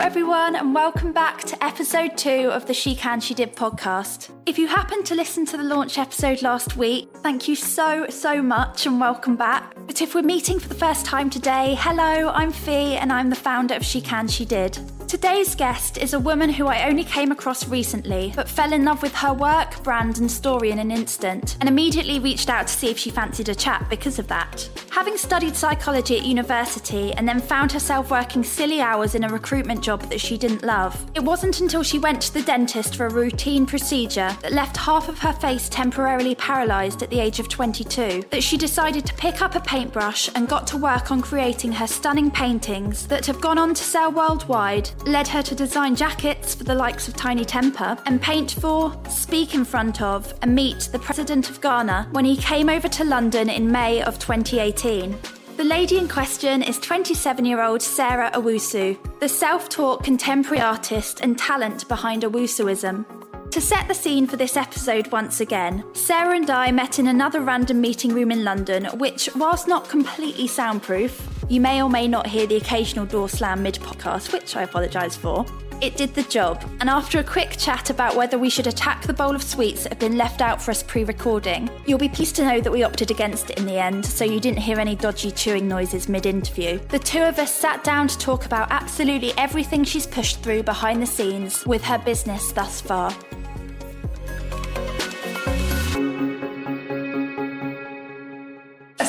everyone, and welcome back to episode two of the She Can She Did podcast. If you happened to listen to the launch episode last week, thank you so, so much and welcome back. But if we're meeting for the first time today, hello, I'm Fee and I'm the founder of She Can She Did. Today's guest is a woman who I only came across recently, but fell in love with her work, brand, and story in an instant, and immediately reached out to see if she fancied a chat because of that. Having studied psychology at university and then found herself working silly hours in a recruitment job that she didn't love, it wasn't until she went to the dentist for a routine procedure that left half of her face temporarily paralysed at the age of 22 that she decided to pick up a paintbrush and got to work on creating her stunning paintings that have gone on to sell worldwide led her to design jackets for the likes of Tinie Tempah and paint for, speak in front of, and meet the President of Ghana when he came over to London in May of 2018. The lady in question is 27 year old Sarah Owusu, the self taught contemporary artist and talent behind Owusuism. To set the scene for this episode once again, Sarah and I met in another random meeting room in London, which, whilst not completely soundproof, you may or may not hear the occasional door slam mid podcast, which I apologise for. It did the job, and after a quick chat about whether we should attack the bowl of sweets that had been left out for us pre recording, you'll be pleased to know that we opted against it in the end, so you didn't hear any dodgy chewing noises mid interview. The two of us sat down to talk about absolutely everything she's pushed through behind the scenes with her business thus far.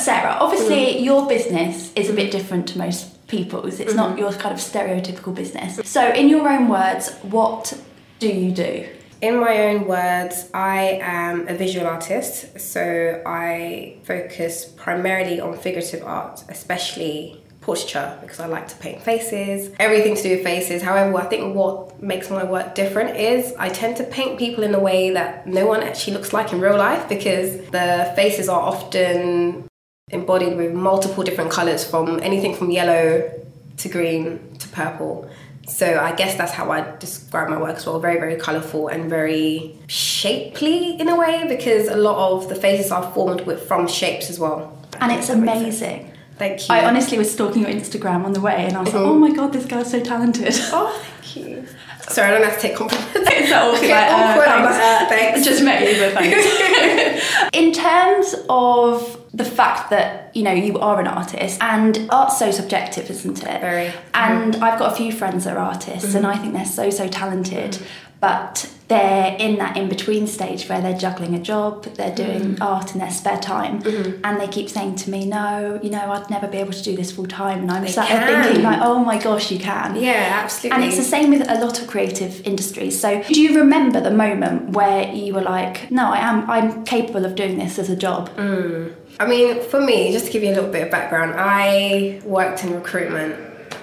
Sarah, obviously mm. your business is a bit different to most people's. It's mm-hmm. not your kind of stereotypical business. So, in your own words, what do you do? In my own words, I am a visual artist, so I focus primarily on figurative art, especially portraiture because I like to paint faces, everything to do with faces. However, I think what makes my work different is I tend to paint people in a way that no one actually looks like in real life because the faces are often embodied with multiple different colors from anything from yellow to green to purple. So I guess that's how I describe my work as well. Very, very colourful and very shapely in a way because a lot of the faces are formed with from shapes as well. And it's amazing. Thank you. I honestly was stalking your Instagram on the way and I was mm-hmm. like, oh my god, this girl's so talented. Oh, thank you. Sorry, I don't have to take compliments. it's so awkward. like, uh, thanks. Uh, thanks. Just met you, but thanks. in terms of the fact that you know you are an artist and art's so subjective isn't it very and mm. i've got a few friends that are artists mm-hmm. and i think they're so so talented mm-hmm. but they're in that in between stage where they're juggling a job they're doing mm-hmm. art in their spare time mm-hmm. and they keep saying to me no you know i'd never be able to do this full time and i'm sat there thinking like oh my gosh you can yeah absolutely and it's the same with a lot of creative industries so do you remember the moment where you were like no i am i'm capable of doing this as a job mm. I mean, for me, just to give you a little bit of background, I worked in recruitment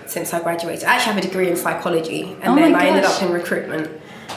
since I graduated. I actually have a degree in psychology, and oh then I ended up in recruitment.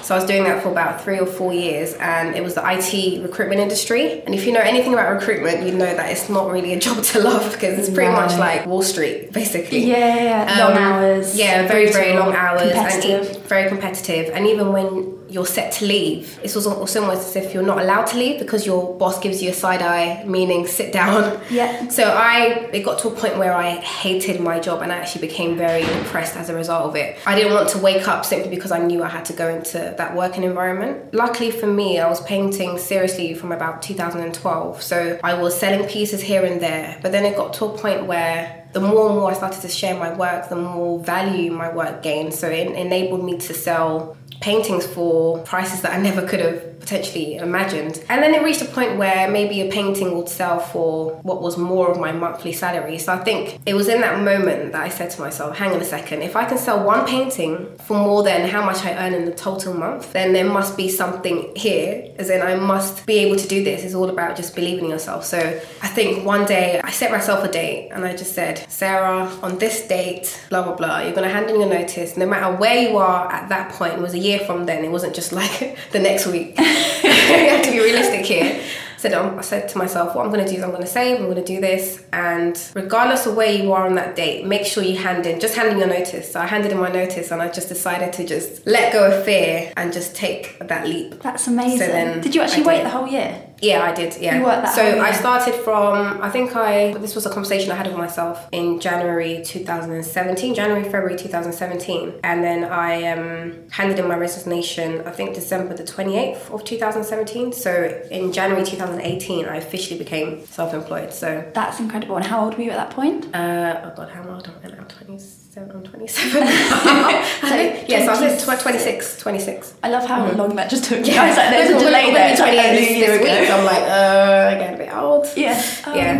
So I was doing that for about three or four years, and it was the IT recruitment industry. And if you know anything about recruitment, you know that it's not really a job to love because it's pretty much like Wall Street, basically. Yeah, yeah. um, long hours. Yeah, very very long hours, and very competitive. And even when you're set to leave. It's also almost as if you're not allowed to leave because your boss gives you a side eye, meaning sit down. Yeah. So I, it got to a point where I hated my job and I actually became very depressed as a result of it. I didn't want to wake up simply because I knew I had to go into that working environment. Luckily for me, I was painting seriously from about 2012. So I was selling pieces here and there, but then it got to a point where the more and more I started to share my work, the more value my work gained. So it enabled me to sell paintings for prices that I never could have potentially imagined. And then it reached a point where maybe a painting would sell for what was more of my monthly salary. So I think it was in that moment that I said to myself, hang on a second, if I can sell one painting for more than how much I earn in the total month, then there must be something here, as in I must be able to do this. It's all about just believing in yourself. So I think one day I set myself a date and I just said, Sarah, on this date, blah, blah, blah, you're going to hand in your notice. No matter where you are at that point, was a year from then. It wasn't just like the next week. you have to be realistic here. So um, I said to myself, what I'm going to do is I'm going to save, I'm going to do this, and regardless of where you are on that date, make sure you hand in, just hand in your notice. So I handed in my notice, and I just decided to just let go of fear and just take that leap. That's amazing. So then Did you actually wait the whole year? Yeah, I did. Yeah. You worked that so hard, I yeah. started from I think I this was a conversation I had with myself in January 2017, January February 2017, and then I um, handed in my resignation. I think December the 28th of 2017. So in January 2018, I officially became self-employed. So That's incredible. And how old were you at that point? uh, oh god, how old am I? I'm 27. I'm 27. now. So, yeah, so I was 26. 26. 26. I love how long that just took. Yeah, I was like, there's a delay there. It's like 28 only a this, year this ago. week. I'm like, uh, getting a bit old. Yeah. Oh, Yeah.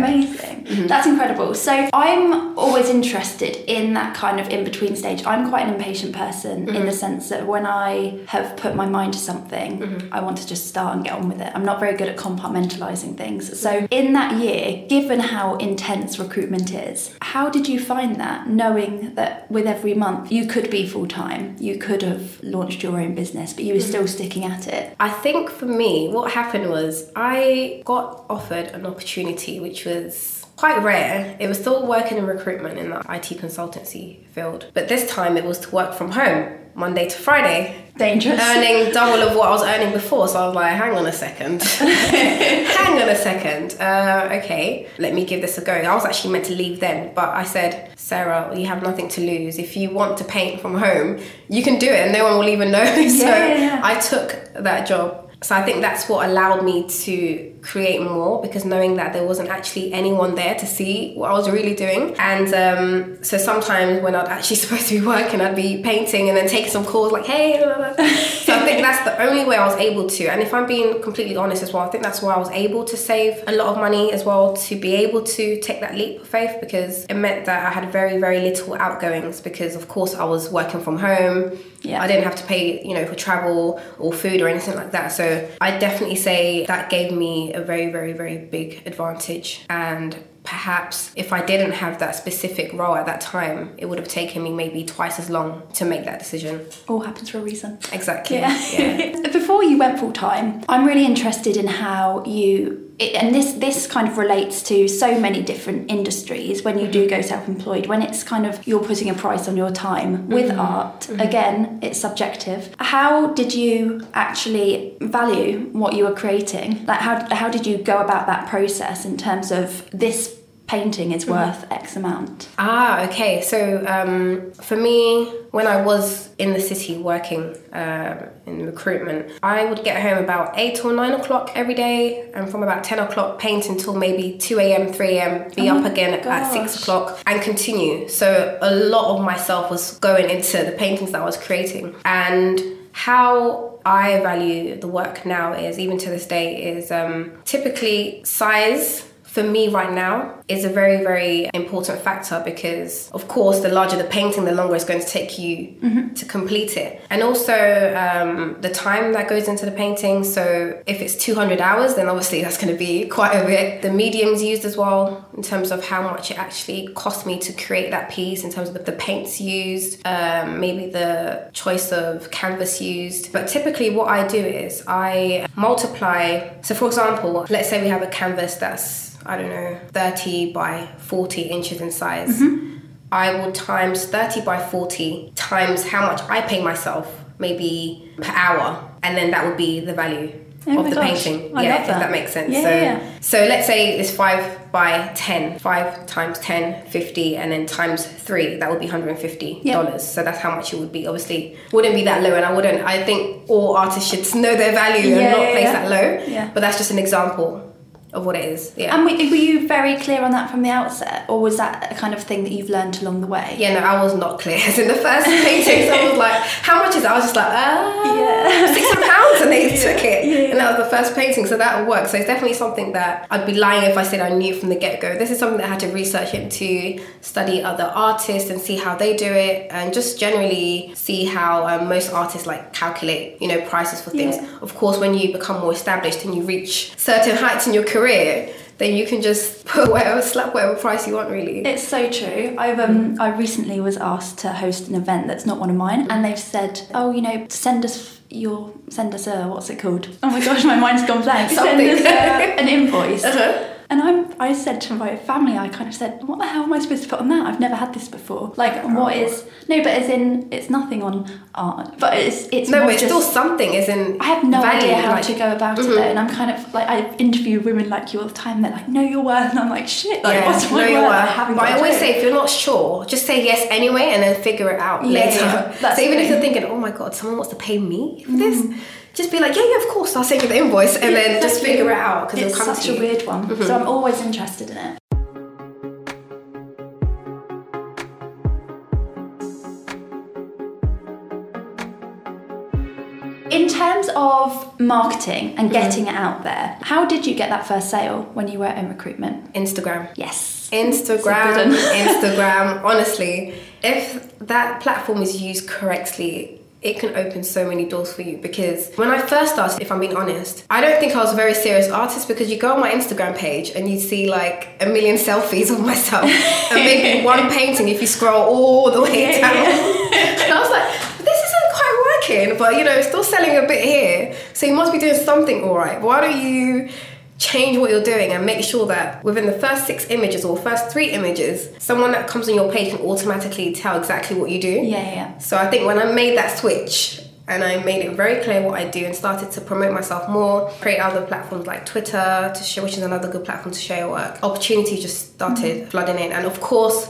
Mm-hmm. That's incredible. So I'm always interested in that kind of in between stage. I'm quite an impatient person in Mm-hmm. the sense that when I have put my mind to something, Mm-hmm. I want to just start and get on with it. I'm not very good at compartmentalizing things. So in that year, given how intense recruitment is, how did you find that knowing that with every month you could be full time, you could have launched your own business, but you were Mm-hmm. still sticking at it? I think for me, what happened was I got offered an opportunity which was quite rare. It was still working in recruitment in the IT consultancy field, but this time it was to work from home Monday to Friday. Dangerous. Earning double of what I was earning before, so I was like, hang on a second. hang on a second. Uh, okay, let me give this a go. I was actually meant to leave then, but I said, Sarah, you have nothing to lose. If you want to paint from home, you can do it and no one will even know. so yeah, yeah. I took that job. So I think that's what allowed me to create more because knowing that there wasn't actually anyone there to see what I was really doing. And um, so sometimes when I'd actually supposed to be working, I'd be painting and then taking some calls like, hey, I think that's the only way I was able to. And if I'm being completely honest as well, I think that's why I was able to save a lot of money as well to be able to take that leap of faith because it meant that I had very, very little outgoings because of course I was working from home. Yeah. I didn't have to pay, you know, for travel or food or anything like that. So I definitely say that gave me a very, very, very big advantage. And perhaps if I didn't have that specific role at that time, it would have taken me maybe twice as long to make that decision. All happens for a reason. Exactly. Yeah. Before you went full time, I'm really interested in how you it, and this this kind of relates to so many different industries when you do mm-hmm. go self-employed when it's kind of you're putting a price on your time with mm-hmm. art. Mm-hmm. Again it's subjective. How did you actually value what you were creating? Like how, how did you go about that process in terms of this painting is worth x amount Ah, okay. So um, for me, when I was in the city working um in recruitment, I would get home about eight or nine o'clock every day, and from about ten o'clock paint until maybe two a.m., three a.m. Be Oh up again at six o'clock and continue. So a lot of myself was going into the paintings that I was creating, and how I value the work now is even to this day is um, typically size for me right now is a very very important factor because of course the larger the painting the longer it's going to take you to complete it. And also um, the time that goes into the painting. So if it's 200 hours then obviously that's going to be quite a bit. The mediums used as well in terms of how much it actually cost me to create that piece in terms of the paints used um, maybe the choice of canvas used. But typically what i do is i multiply so for example let's say we have a canvas that's I don't know, 30 by 40 inches in size. Mm-hmm. I will times 30 by 40 times how much I pay myself, maybe per hour, and then that would be the value Oh of the gosh, painting. I yeah, if that. that makes sense. Yeah, so, yeah, so let's say it's 5 by 10, 5 times 10, 50, and then times 3, that would be $150. Yeah. So that's how much it would be. Obviously, wouldn't be that low, and I wouldn't, I think all artists should know their value and not place that low. Yeah. But that's just an example of what it is. Yeah. and were, were you very clear on that from the outset or was that a kind of thing that you've learned along the way yeah, no, I was not clear. As in the first painting, I was like, "How much is it?" I was just like, "Ah, Yeah. six hundred pounds," and they took it, and that was the first painting. So that worked. So it's definitely something that I'd be lying if I said I knew from the get go. This is something that I had to research into, study other artists, and see how they do it, and just generally see how um, most artists like calculate, you know, prices for things. Yeah. Of course, when you become more established and you reach certain heights in your career. Then you can just put whatever, slap whatever price you want, really. It's so true. I've um I recently was asked to host an event that's not one of mine, and they've said, oh, you know, send us your send us a what's it called? Oh my gosh, my mind's gone blank. Send us a, an invoice. Uh-huh. And I'm, I said to my family, I kind of said, what the hell am I supposed to put on that? I've never had this before. Like, what oh. is, no, but as in, it's nothing on art, but it's, it's no, it's just, still something, isn't I have no value, idea how like- to go about it mm-hmm. though, and I'm kind of like I interview women like you all the time. They're like, "Know your worth," and I'm like, "Shit, like, Yeah, what's my worth? worth. I haven't But I always say, if you're not sure, just say yes anyway, and then figure it out Yeah, later. yeah, so even if you're thinking, oh my god, someone wants to pay me for this, mm. Just be like, yeah, yeah, of course, I'll send you the invoice, and then just figure it out because it's such a. Mm-hmm. weird one. So I'm always interested in it. In terms of marketing Mm-hmm. and getting it out there, how did you get that first sale when you were in recruitment? Instagram. Yes. Instagram, Instagram. Honestly, if that platform is used correctly, it can open so many doors for you. Because when I first started, if I'm being honest, I don't think I was a very serious artist because you go on my Instagram page and you see like a million selfies of myself and maybe one painting if you scroll all the way down. and I was like, this isn't quite working, but you know, it's still selling a bit here. So you must be doing something all right. Why don't you change what you're doing and make sure that within the first six images or first three images, someone that comes on your page can automatically tell exactly what you do? Yeah, yeah. So I think when I made that switch and I made it very clear what I do and started to promote myself more, create other platforms like Twitter to share, which is another good platform to share your work. Opportunities just started mm-hmm. flooding in, and of course.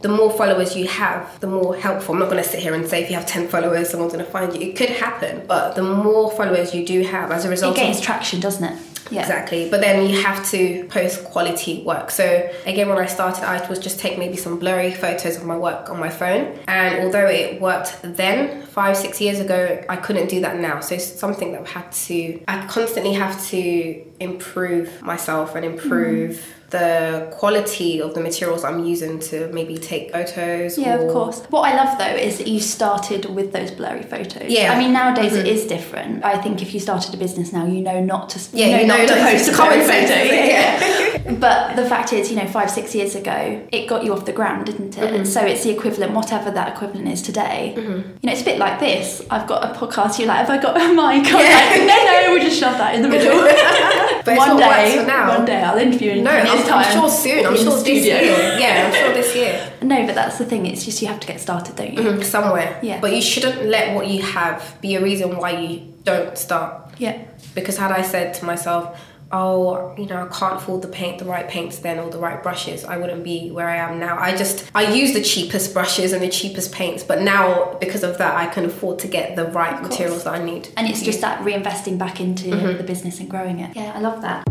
The more followers you have, the more helpful. I'm not going to sit here and say if you have 10 followers, someone's going to find you. It could happen, but the more followers you do have as a It result of gains traction, doesn't it? Yeah. Exactly. But then you have to post quality work. So again, when I started, I was just take maybe some blurry photos of my work on my phone. And although it worked then, five, six years ago, I couldn't do that now. So it's something that I had to, I constantly have to improve myself and improve mm-hmm. The quality of the materials I'm using to maybe take photos. Yeah, or- of course. What I love though is that you started with those blurry photos. Yeah. I mean, nowadays it is different. I think if you started a business now, you know not to. Yeah, you know, you know not to post a common photo. sense, Yeah. but the fact is, you know, five six years ago, it got you off the ground, didn't it? Mm-hmm. So it's the equivalent, whatever that equivalent is today. You know, it's a bit like this. I've got a podcast. You're like, have I got a mic? I'm Yeah. like, no, no, we'll just shove that in the middle. But one day, one day, I'll interview you No, I'm, time. I'm sure soon. I'm sure this year. Yeah, I'm sure this year. No, but that's the thing. It's just you have to get started, don't you? Mhm, somewhere. Yeah. But you shouldn't let what you have be a reason why you don't start. Yeah. Because had I said to myself, oh, you know, I can't afford the paint, the right paints then, or the right brushes, I wouldn't be where I am now. I just, I use the cheapest brushes and the cheapest paints, but now because of that, I can afford to get the right materials that I need. And it's just that reinvesting back into Mm-hmm. the business and growing it. Yeah, I love that.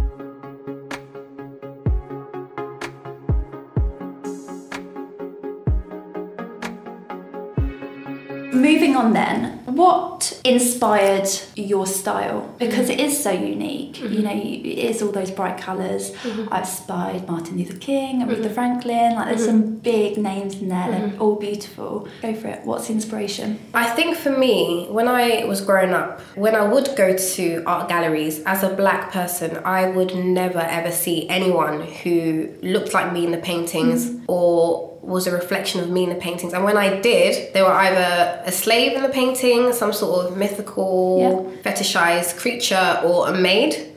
Moving on then, what inspired your style? Because it is so unique. You mm-hmm. know, it is all those bright colors mm-hmm. I've spied Martin Luther King, Aretha mm-hmm. Franklin. Like, there's some big names in there. They're all beautiful. Go for it. What's the inspiration? I think for me, when I was growing up, when I would go to art galleries as a black person, I would never ever see anyone who looked like me in the paintings or was a reflection of me in the paintings. And when I did, they were either a slave in the painting, some sort of mythical, fetishized creature, or a maid.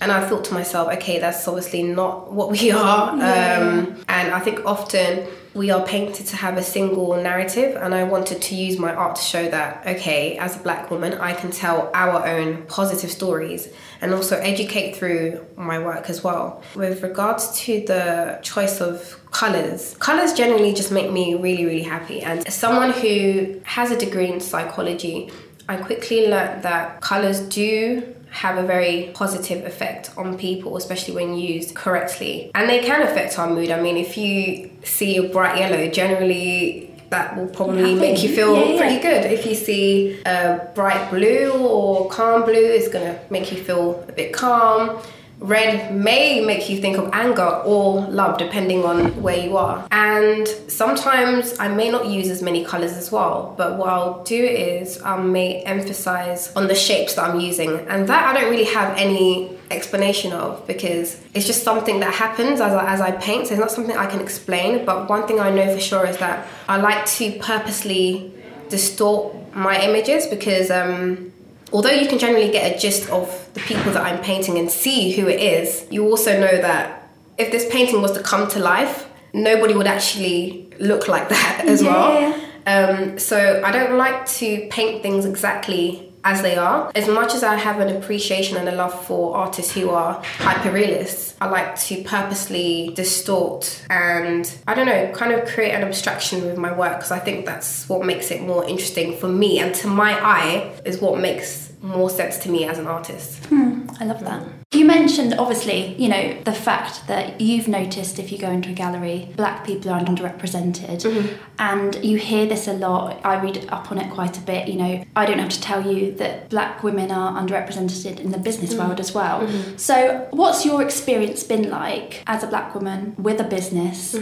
And I thought to myself, okay, that's obviously not what we are. Um, and I think often we are painted to have a single narrative. And I wanted to use my art to show that, okay, as a black woman, I can tell our own positive stories and also educate through my work as well. With regards to the choice of colors, colors generally just make me really, really happy. And as someone who has a degree in psychology, I quickly learned that colors do have a very positive effect on people, especially when used correctly. And they can affect our mood. I mean, if you see a bright yellow, generally that will probably Happy. make you feel Yeah, yeah. pretty good. If you see a bright blue or calm blue, it's gonna make you feel a bit calm. Red may make you think of anger or love, depending on where you are. And sometimes I may not use as many colors as well, but what I'll do is I may emphasize on the shapes that I'm using. And that I don't really have any explanation of because it's just something that happens as I, as I paint. So it's not something I can explain. But one thing I know for sure is that I like to purposely distort my images because um, although you can generally get a gist of the people that I'm painting and see who it is, you also know that if this painting was to come to life, nobody would actually look like that as Yeah. well. Um, so I don't like to paint things exactly as they are. As much as I have an appreciation and a love for artists who are hyperrealists, I like to purposely distort and I don't know, kind of create an abstraction with my work because I think that's what makes it more interesting for me and to my eye is what makes more sense to me as an artist. Hmm, I love that. You mentioned, obviously, you know, the fact that you've noticed if you go into a gallery, black people are underrepresented. Mm-hmm. And you hear this a lot. I read up on it quite a bit. You know, I don't have to tell you that black women are underrepresented in the business mm-hmm. world as well. Mm-hmm. So, what's your experience been like as a black woman with a business?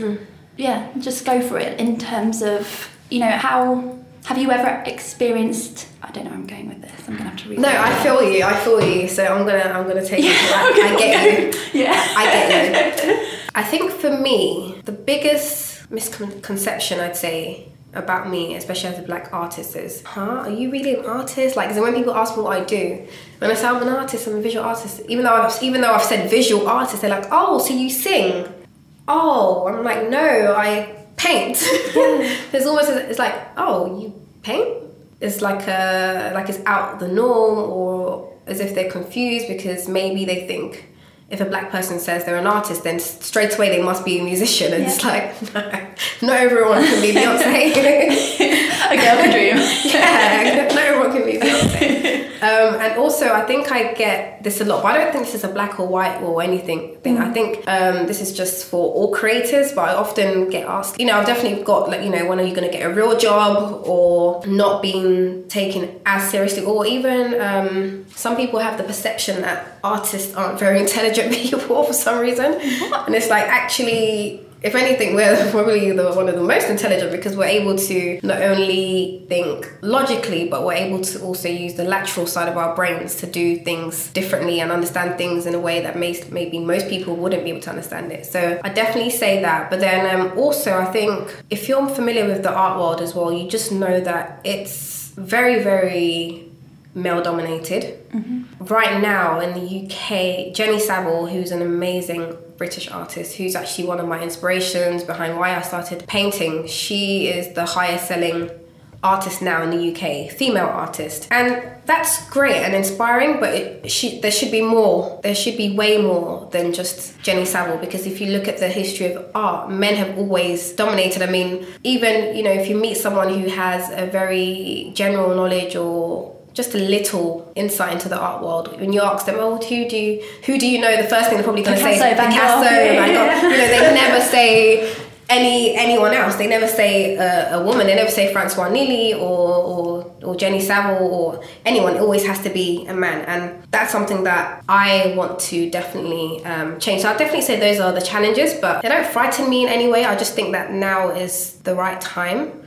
Yeah, just go for it in terms of, you know, how have you ever experienced? I don't know. I'm going with this. I'm gonna have to read. No, I feel you. I feel you. So I'm gonna I'm gonna take it. I, I get you. Yeah. I get you. I think for me, the biggest misconception I'd say about me, especially as a black artist, is, huh? Are you really an artist? Like, when people ask me what I do, when I say I'm an artist, I'm a visual artist. Even though I've, even though I've said visual artist, they're like, oh, so you sing? Oh, I'm like, no, I paint. There's almost a, it's like, oh, you paint? It's like a like it's out the norm, or as if they're confused because maybe they think if a black person says they're an artist, then straight away they must be a musician. And it's like, no, not everyone can be Beyonce. a girl dream. yeah, not everyone can be Beyonce. Um, and also, I think I get this a lot, but I don't think this is a black or white or anything thing. I think um, this is just for all creators, but I often get asked, you know, I've definitely got, like, you know, when are you going to get a real job or not being taken as seriously, or even um, some people have the perception that artists aren't very intelligent people for some reason. And it's like, actually, if anything, we're probably the, one of the most intelligent because we're able to not only think logically, but we're able to also use the lateral side of our brains to do things differently and understand things in a way that may, maybe most people wouldn't be able to understand it. So I definitely say that. But then um, also, I think if you're familiar with the art world as well, you just know that it's very, very male dominated. Right now in the UK, Jenny Saville, who's an amazing British artist, who's actually one of my inspirations behind why I started painting, she is the highest selling artist now in the UK, female artist. And that's great and inspiring, but it should, there should be more. There should be way more than just Jenny Saville because if you look at the history of art, men have always dominated. I mean, even, you know, if you meet someone who has a very general knowledge or just a little insight into the art world. When you ask them, "Oh, who do you, who do you know?" The first thing they're probably going to say is Picasso, Van Picasso, Gogh. You know, they never say any anyone else. They never say uh, a woman. They never say Françoise Nielly or, or or Jenny Saville or anyone. It always has to be a man, and that's something that I want to definitely um, change. So I definitely say those are the challenges, but they don't frighten me in any way. I just think that now is the right time.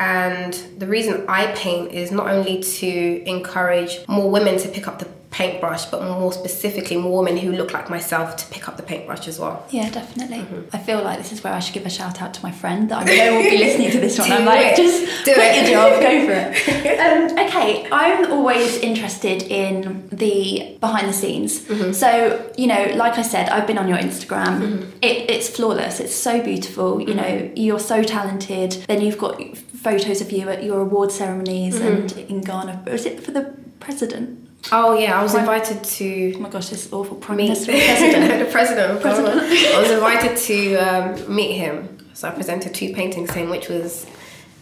And the reason I paint is not only to encourage more women to pick up the paintbrush, but more specifically, more women who look like myself to pick up the paintbrush as well. Yeah, definitely. Mm-hmm. I feel like this is where I should give a shout out to my friend that I know will be listening to this one. I'm like, it. just Do quit it. your job, go for it. um, okay, I'm always interested in the behind the scenes. Mm-hmm. So, you know, like I said, I've been on your Instagram. It, it's flawless. It's so beautiful. You know, you're so talented. Then you've got photos of you at your award ceremonies Mm-hmm. and in Ghana. Was it for the president? Oh yeah, I was Prime- invited to Oh my gosh, this is awful. Prime Minister president. the president. Of President. I was invited to um, meet him, so I presented two paintings to him, which was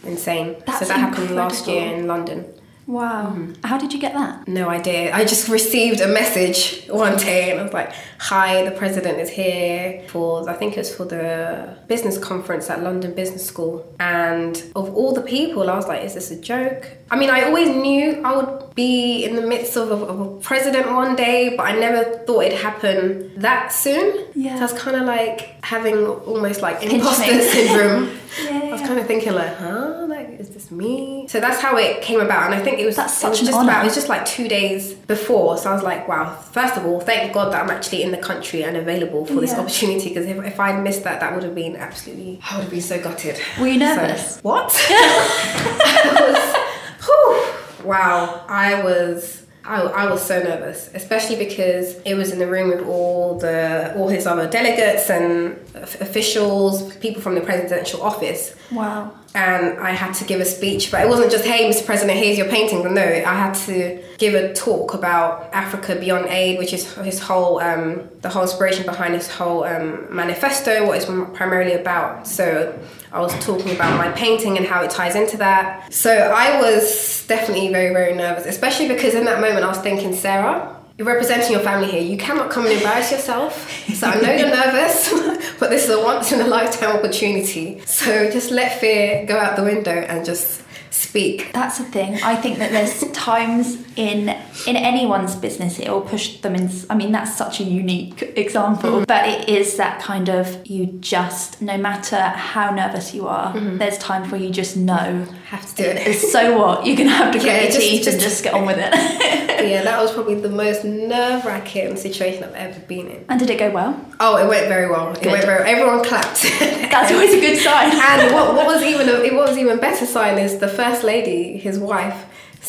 insane. That's so that happened last year in London. Wow. Mm-hmm. How did you get that? No idea. I just received a message one day and I was like, Hi, the president is here for, I think it was for the business conference at London Business School. And of all the people, I was like, Is this a joke? I mean, I always knew I would be in the midst of a, of a president one day, but I never thought it'd happen that soon. Yeah. So I was kind of like having almost like imposter me. syndrome. Yeah, I was kind of thinking like, huh, like is this me? So that's how it came about, and I think it was That's it was such an just honour. about it was just like two days before. So I was like, wow. First of all, thank God that I'm actually in the country and available for this opportunity. Because if, if I'd missed that, that would have been absolutely. I would have been so gutted. Were you So- nervous? what? I was, whew, wow. I was. I, I was so nervous, especially because it was in the room with all the all his other delegates and officials, people from the presidential office. Wow. And I had to give a speech, but it wasn't just, hey, Mr. President, here's your painting. No, I had to give a talk about Africa Beyond Aid, which is his whole, um, the whole inspiration behind his whole um, manifesto, what it's primarily about. So I was talking about my painting and how it ties into that. So I was definitely very, very nervous, especially because in that moment I was thinking, Sarah, you're representing your family here. You cannot come and embarrass yourself. So I know you're nervous, but this is a once in a lifetime opportunity. So just let fear go out the window and just speak. That's the thing. I think that there's times in in anyone's business it will push them in. I mean, that's such a unique example, mm-hmm. but it is that kind of you just no matter how nervous you are, mm-hmm. there's times where you just know have to do it. So what? You're gonna have to grit your just, teeth just, and just get on with it. yeah, that was probably the most nerve wracking situation I've ever been in. And did it go well? Oh, it went very well. Good. It went very. Everyone clapped. That's always a good sign. and what, what was even a, it was even better sign is the first lady, his wife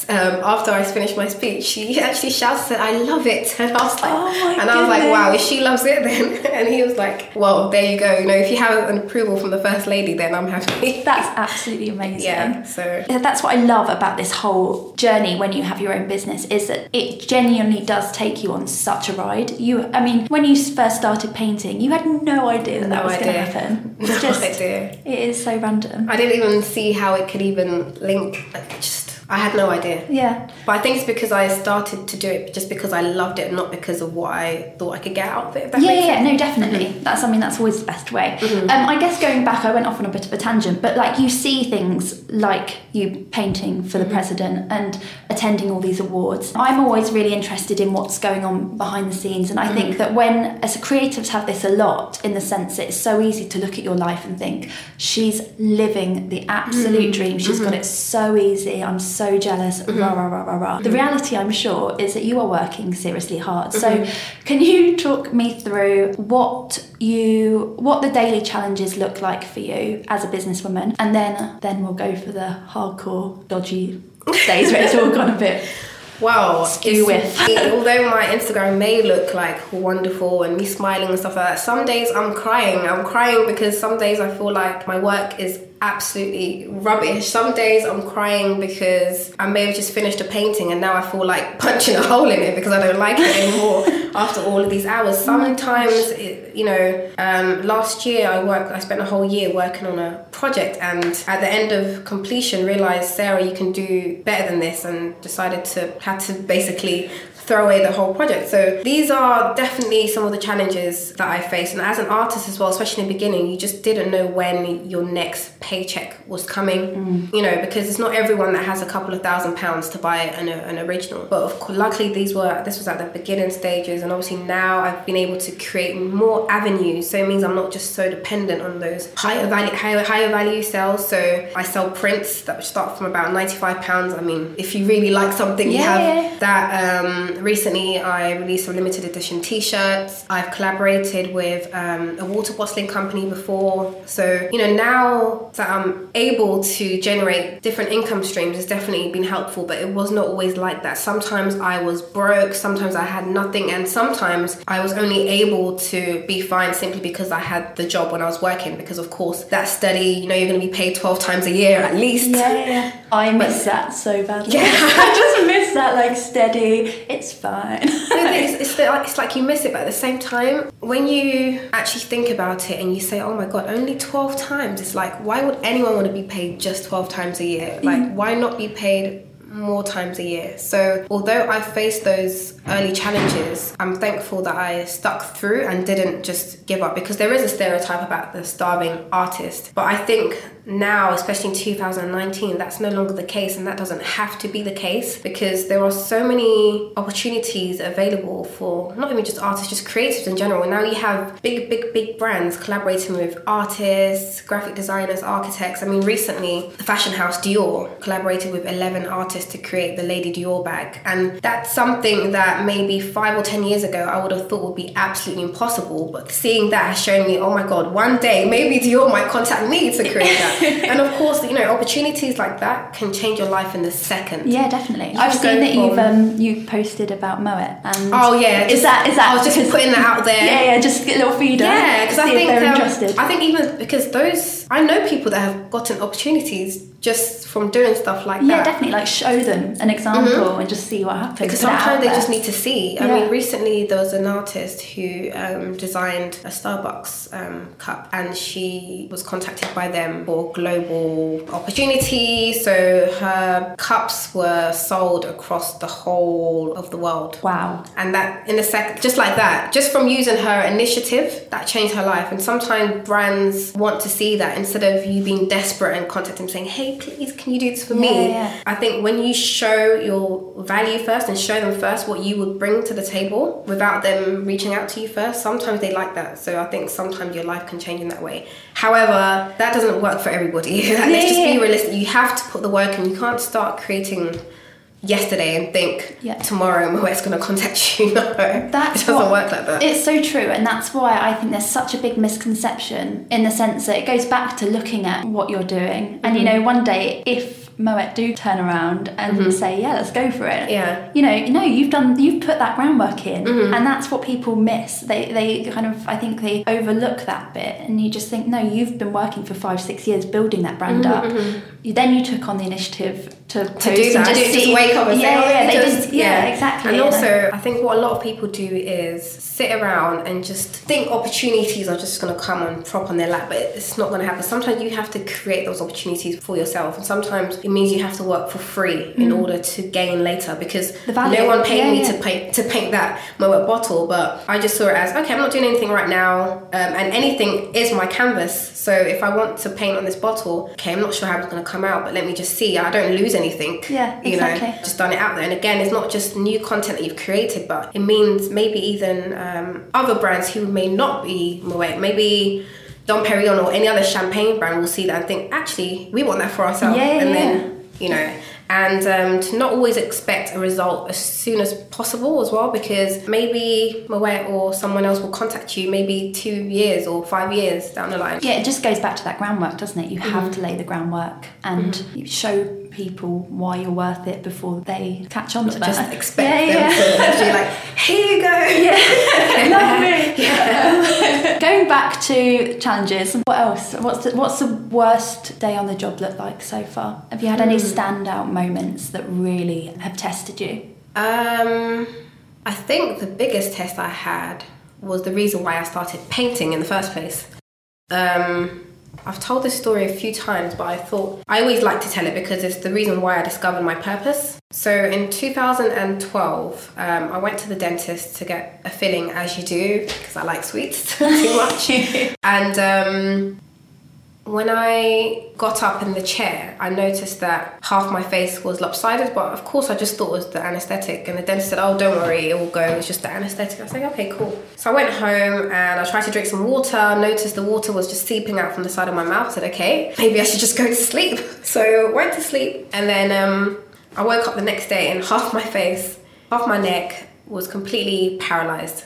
um, after I finished my speech, she actually shouted, said, I love it. And I was like, oh and I was like, wow, if she loves it, then. And he was like, well, there you go. You know, if you have an approval from the first lady, then I'm happy. That's absolutely amazing. Yeah. So that's what I love about this whole journey when you have your own business is that it genuinely does take you on such a ride. You, I mean, when you first started painting, you had no idea that no that was going to happen. It's no just, idea. It is so random. I didn't even see how it could even link. Like, just I had no idea. Yeah. But I think it's because I started to do it just because I loved it, not because of what I thought I could get out of it. Yeah, yeah, no, definitely. Mm-hmm. That's something that's always the best way. Mm-hmm. Um, I guess going back, I went off on a bit of a tangent, but like you see things like you painting for the mm-hmm. president and attending all these awards. I'm always really interested in what's going on behind the scenes, and I think mm-hmm. that when as creatives have this a lot in the sense it's so easy to look at your life and think she's living the absolute mm-hmm. dream. She's got it so easy. I'm so so jealous, mm-hmm. rah, rah, rah, rah, rah. The reality, I'm sure, is that you are working seriously hard. Mm-hmm. So, can you talk me through what you, what the daily challenges look like for you as a businesswoman? And then, then we'll go for the hardcore, dodgy days where it's all gone a bit wow skew with although my instagram may look like wonderful and me smiling and stuff like that some days i'm crying i'm crying because some days i feel like my work is absolutely rubbish. Some days I'm crying because I may have just finished a painting and now I feel like punching a hole in it because I don't like it anymore after all of these hours. Sometimes, it, you know, um, last year I worked, I spent a whole year working on a project and at the end of completion realized, Sarah, you can do better than this and decided to, had to basically throw away the whole project. So these are definitely some of the challenges that I faced. And as an artist as well, especially in the beginning, you just didn't know when your next paycheck was coming, mm. you know, because it's not everyone that has a couple of thousand pounds to buy an, an original. But of course, luckily these were, this was at the beginning stages. And obviously now I've been able to create more avenues. So it means I'm not just so dependent on those higher value, higher, higher value sales. So I sell prints that start from about 95 pounds. I mean, if you really like something, yeah. you have that, um, recently I released some limited edition t-shirts. I've collaborated with um, a water bottling company before. So, you know, now that I'm able to generate different income streams has definitely been helpful, but it was not always like that. Sometimes I was broke, sometimes I had nothing, and sometimes I was only able to be fine simply because I had the job when I was working because of course that study, you know, you're gonna be paid 12 times a year at least. Yeah, yeah. I miss that so badly. Yeah. I just miss that like steady. It's fine. it's, it's, the, it's like you miss it, but at the same time, when you actually think about it and you say, oh my god, only 12 times, it's like, why would anyone want to be paid just 12 times a year? Like, mm. why not be paid more times a year. So, although I faced those early challenges, I'm thankful that I stuck through and didn't just give up because there is a stereotype about the starving artist. But I think now, especially in 2019, that's no longer the case, and that doesn't have to be the case because there are so many opportunities available for not even just artists, just creatives in general. Now you have big, big, big brands collaborating with artists, graphic designers, architects. I mean, recently, the fashion house Dior collaborated with 11 artists to create the Lady Dior bag. And that's something that maybe five or 10 years ago I would have thought would be absolutely impossible. But seeing that has shown me, oh my God, one day maybe Dior might contact me to create that. and of course, you know, opportunities like that can change your life in a second. Yeah, definitely. I've seen that you've um, you posted about Moet. And oh yeah, is that is that? I was just putting that out there. Yeah, yeah, just get a little feeder. Yeah, because I think um, I think even because those I know people that have gotten opportunities just from doing stuff like yeah, that. Yeah, definitely. Like show them an example mm-hmm. and just see what happens. Because sometimes they just need to see. I mean, recently there was an artist who um, designed a Starbucks um, cup, and she was contacted by them for global opportunity. So her cups were sold across the whole of the world. Wow! And that in a sec, just like that, just from using her initiative, that changed her life. And sometimes brands want to see that instead of you being desperate and contacting them saying, "Hey." please, can you do this for yeah, me? Yeah. I think when you show your value first and show them first what you would bring to the table without them reaching out to you first, sometimes they like that. So I think sometimes your life can change in that way. However, that doesn't work for everybody. Let's just be realistic. You have to put the work in. You can't start creating yesterday and think yeah. tomorrow Moet's going to contact you. No, that's it doesn't what, work like that. It's so true, and that's why I think there's such a big misconception in the sense that it goes back to looking at what you're doing. And mm-hmm. you know, one day if Moet do turn around and mm-hmm. say, "Yeah, let's go for it." Yeah. You know, no, you've done, you've put that groundwork in, mm-hmm. and that's what people miss. They, they kind of, I think they overlook that bit, and you just think, no, you've been working for five, six years building that brand mm-hmm, up. Mm-hmm. then you took on the initiative to, to do that. Just, just wake up and yeah, say, yeah, oh, just, yeah, yeah, exactly. And also, I think what a lot of people do is sit around and just think opportunities are just going to come and prop on their lap, but it's not going to happen. Sometimes you have to create those opportunities for yourself, and sometimes it means you have to work for free in mm. order to gain later because no one paid yeah, me yeah. to paint to paint that Moet bottle. But I just saw it as okay, I'm not doing anything right now, um, and anything is my canvas. So if I want to paint on this bottle, okay, I'm not sure how it's going to come out, but let me just see. I don't lose anything. Yeah, you exactly. know, just done it out there. And again, it's not just new content that you've created, but it means maybe even um, other brands who may not be Moet, maybe Dom Perignon or any other champagne brand will see that and think, actually, we want that for ourselves. Yeah, and yeah. then, you know, and um, to not always expect a result as soon as possible as well because maybe Moet or someone else will contact you maybe two years or five years down the line. Yeah, it just goes back to that groundwork, doesn't it? You have mm-hmm. to lay the groundwork and mm-hmm. show people why you're worth it before they catch on to that. Just expect yeah, them yeah. to be like, here you go. Yeah, love me. Yeah. Going back to challenges, what else? What's the, what's the worst day on the job look like so far? Have you had any mm. standout moments? moments that really have tested you? Um, I think the biggest test I had was the reason why I started painting in the first place. Um, I've told this story a few times, but I thought I always like to tell it because it's the reason why I discovered my purpose. So in 2012, um, I went to the dentist to get a filling, as you do, because I like sweets too much. and um, when I got up in the chair, I noticed that half my face was lopsided, but of course I just thought it was the anesthetic. And the dentist said, Oh, don't worry, it will go, it's just the anesthetic. I was like, Okay, cool. So I went home and I tried to drink some water, noticed the water was just seeping out from the side of my mouth. I said, Okay, maybe I should just go to sleep. So went to sleep and then um, I woke up the next day and half my face, half my neck was completely paralyzed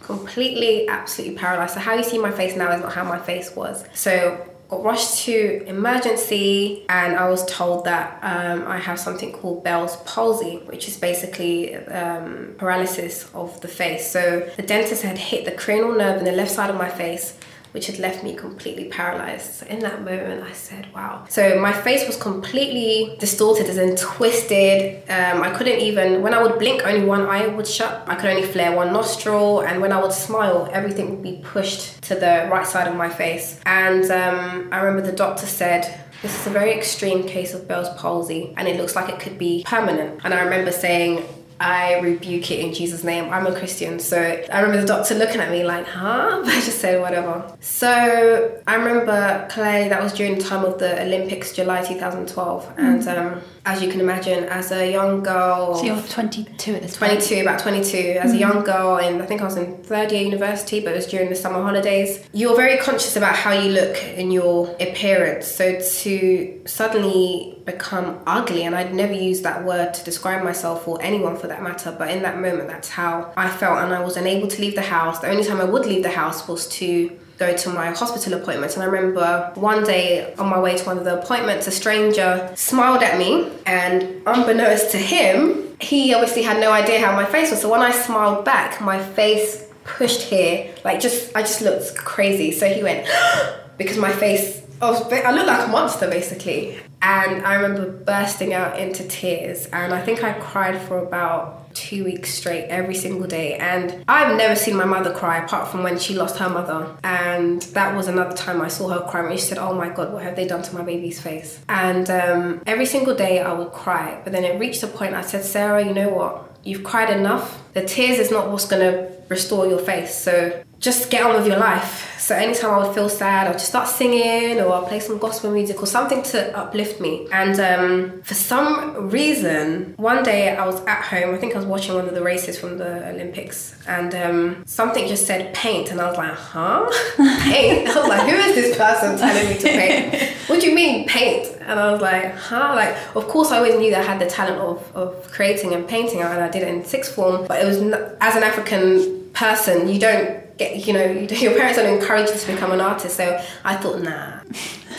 completely absolutely paralyzed so how you see my face now is not how my face was so got rushed to emergency and I was told that um, I have something called Bell's palsy, which is basically um, paralysis of the face. So the dentist had hit the cranial nerve in the left side of my face which had left me completely paralyzed. So in that moment, I said, wow. So my face was completely distorted, as in twisted. Um, I couldn't even, when I would blink, only one eye would shut. I could only flare one nostril. And when I would smile, everything would be pushed to the right side of my face. And um, I remember the doctor said, this is a very extreme case of Bell's palsy, and it looks like it could be permanent. And I remember saying, I rebuke it in Jesus' name. I'm a Christian. So I remember the doctor looking at me like, huh? I just said whatever. So I remember Clay, that was during the time of the Olympics, July 2012. Mm. And um, as you can imagine, as a young girl. So you're 22 at this 22, about 22. As mm. a young girl, and I think I was in third year university, but it was during the summer holidays. You're very conscious about how you look in your appearance. So to suddenly become ugly and I'd never used that word to describe myself or anyone for that matter but in that moment that's how I felt and I was unable to leave the house. The only time I would leave the house was to go to my hospital appointments and I remember one day on my way to one of the appointments a stranger smiled at me and unbeknownst to him he obviously had no idea how my face was. So when I smiled back my face pushed here like just I just looked crazy. So he went because my face I, was, I looked like a monster basically and I remember bursting out into tears. And I think I cried for about two weeks straight every single day. And I've never seen my mother cry apart from when she lost her mother. And that was another time I saw her cry. She said, Oh my God, what have they done to my baby's face? And um, every single day I would cry. But then it reached a point I said, Sarah, you know what? You've cried enough. The tears is not what's going to restore your face. So just get on with your life. So anytime I would feel sad, I'd just start singing or I'd play some gospel music or something to uplift me. And um, for some reason, one day I was at home, I think I was watching one of the races from the Olympics, and um, something just said paint, and I was like, huh? paint? I was like, who is this person telling me to paint? what do you mean paint? And I was like, huh? Like, of course, I always knew that I had the talent of, of creating and painting, and I did it in sixth form, but it was, as an African person, you don't get you know your parents don't encourage you to become an artist so i thought nah.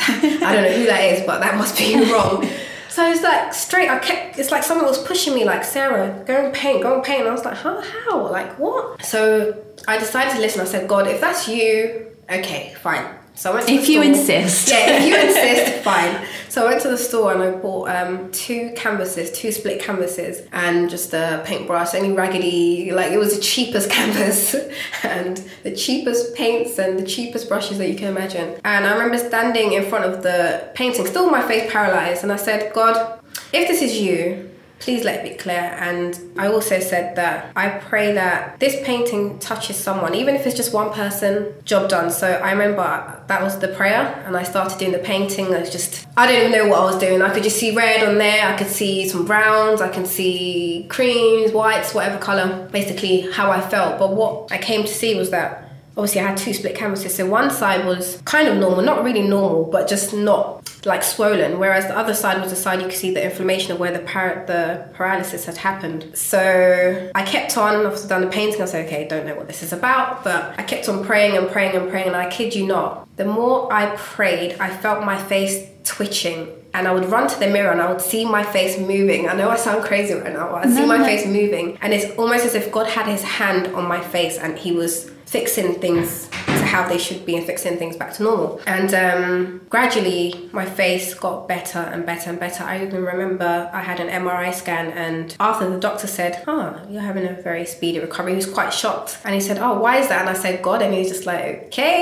I don't know who that is but that must be wrong. So it's like straight i kept it's like someone was pushing me like sarah go and paint go and paint. And i was like how how? Like what? So i decided to listen. I said god if that's you okay fine so I went to if you insist. Yeah, if you insist, fine. So I went to the store and I bought um, two canvases, two split canvases, and just a paintbrush, any raggedy, like it was the cheapest canvas and the cheapest paints and the cheapest brushes that you can imagine. And I remember standing in front of the painting, still my face paralyzed, and I said, God, if this is you, please let it be clear. And I also said that I pray that this painting touches someone, even if it's just one person, job done. So I remember that was the prayer, and I started doing the painting. I was just, I didn't even know what I was doing. I could just see red on there, I could see some browns, I can see creams, whites, whatever color, basically how I felt. But what I came to see was that obviously I had two split canvases. So one side was kind of normal, not really normal, but just not like swollen. Whereas the other side was the side you could see the inflammation of where the par- the paralysis had happened. So I kept on. After done the painting, I said, okay, don't know what this is about, but I kept on praying and praying and praying. And I kid you not, the more I prayed, I felt my face twitching and I would run to the mirror and I would see my face moving. I know I sound crazy right now, but I see my face moving, and it's almost as if God had His hand on my face and He was fixing things to how they should be and fixing things back to normal. And um, gradually, my face got better and better and better. I even remember I had an MRI scan, and after the doctor said, "Oh, you're having a very speedy recovery," he was quite shocked, and he said, "Oh, why is that?" And I said, "God," and he was just like, "Okay."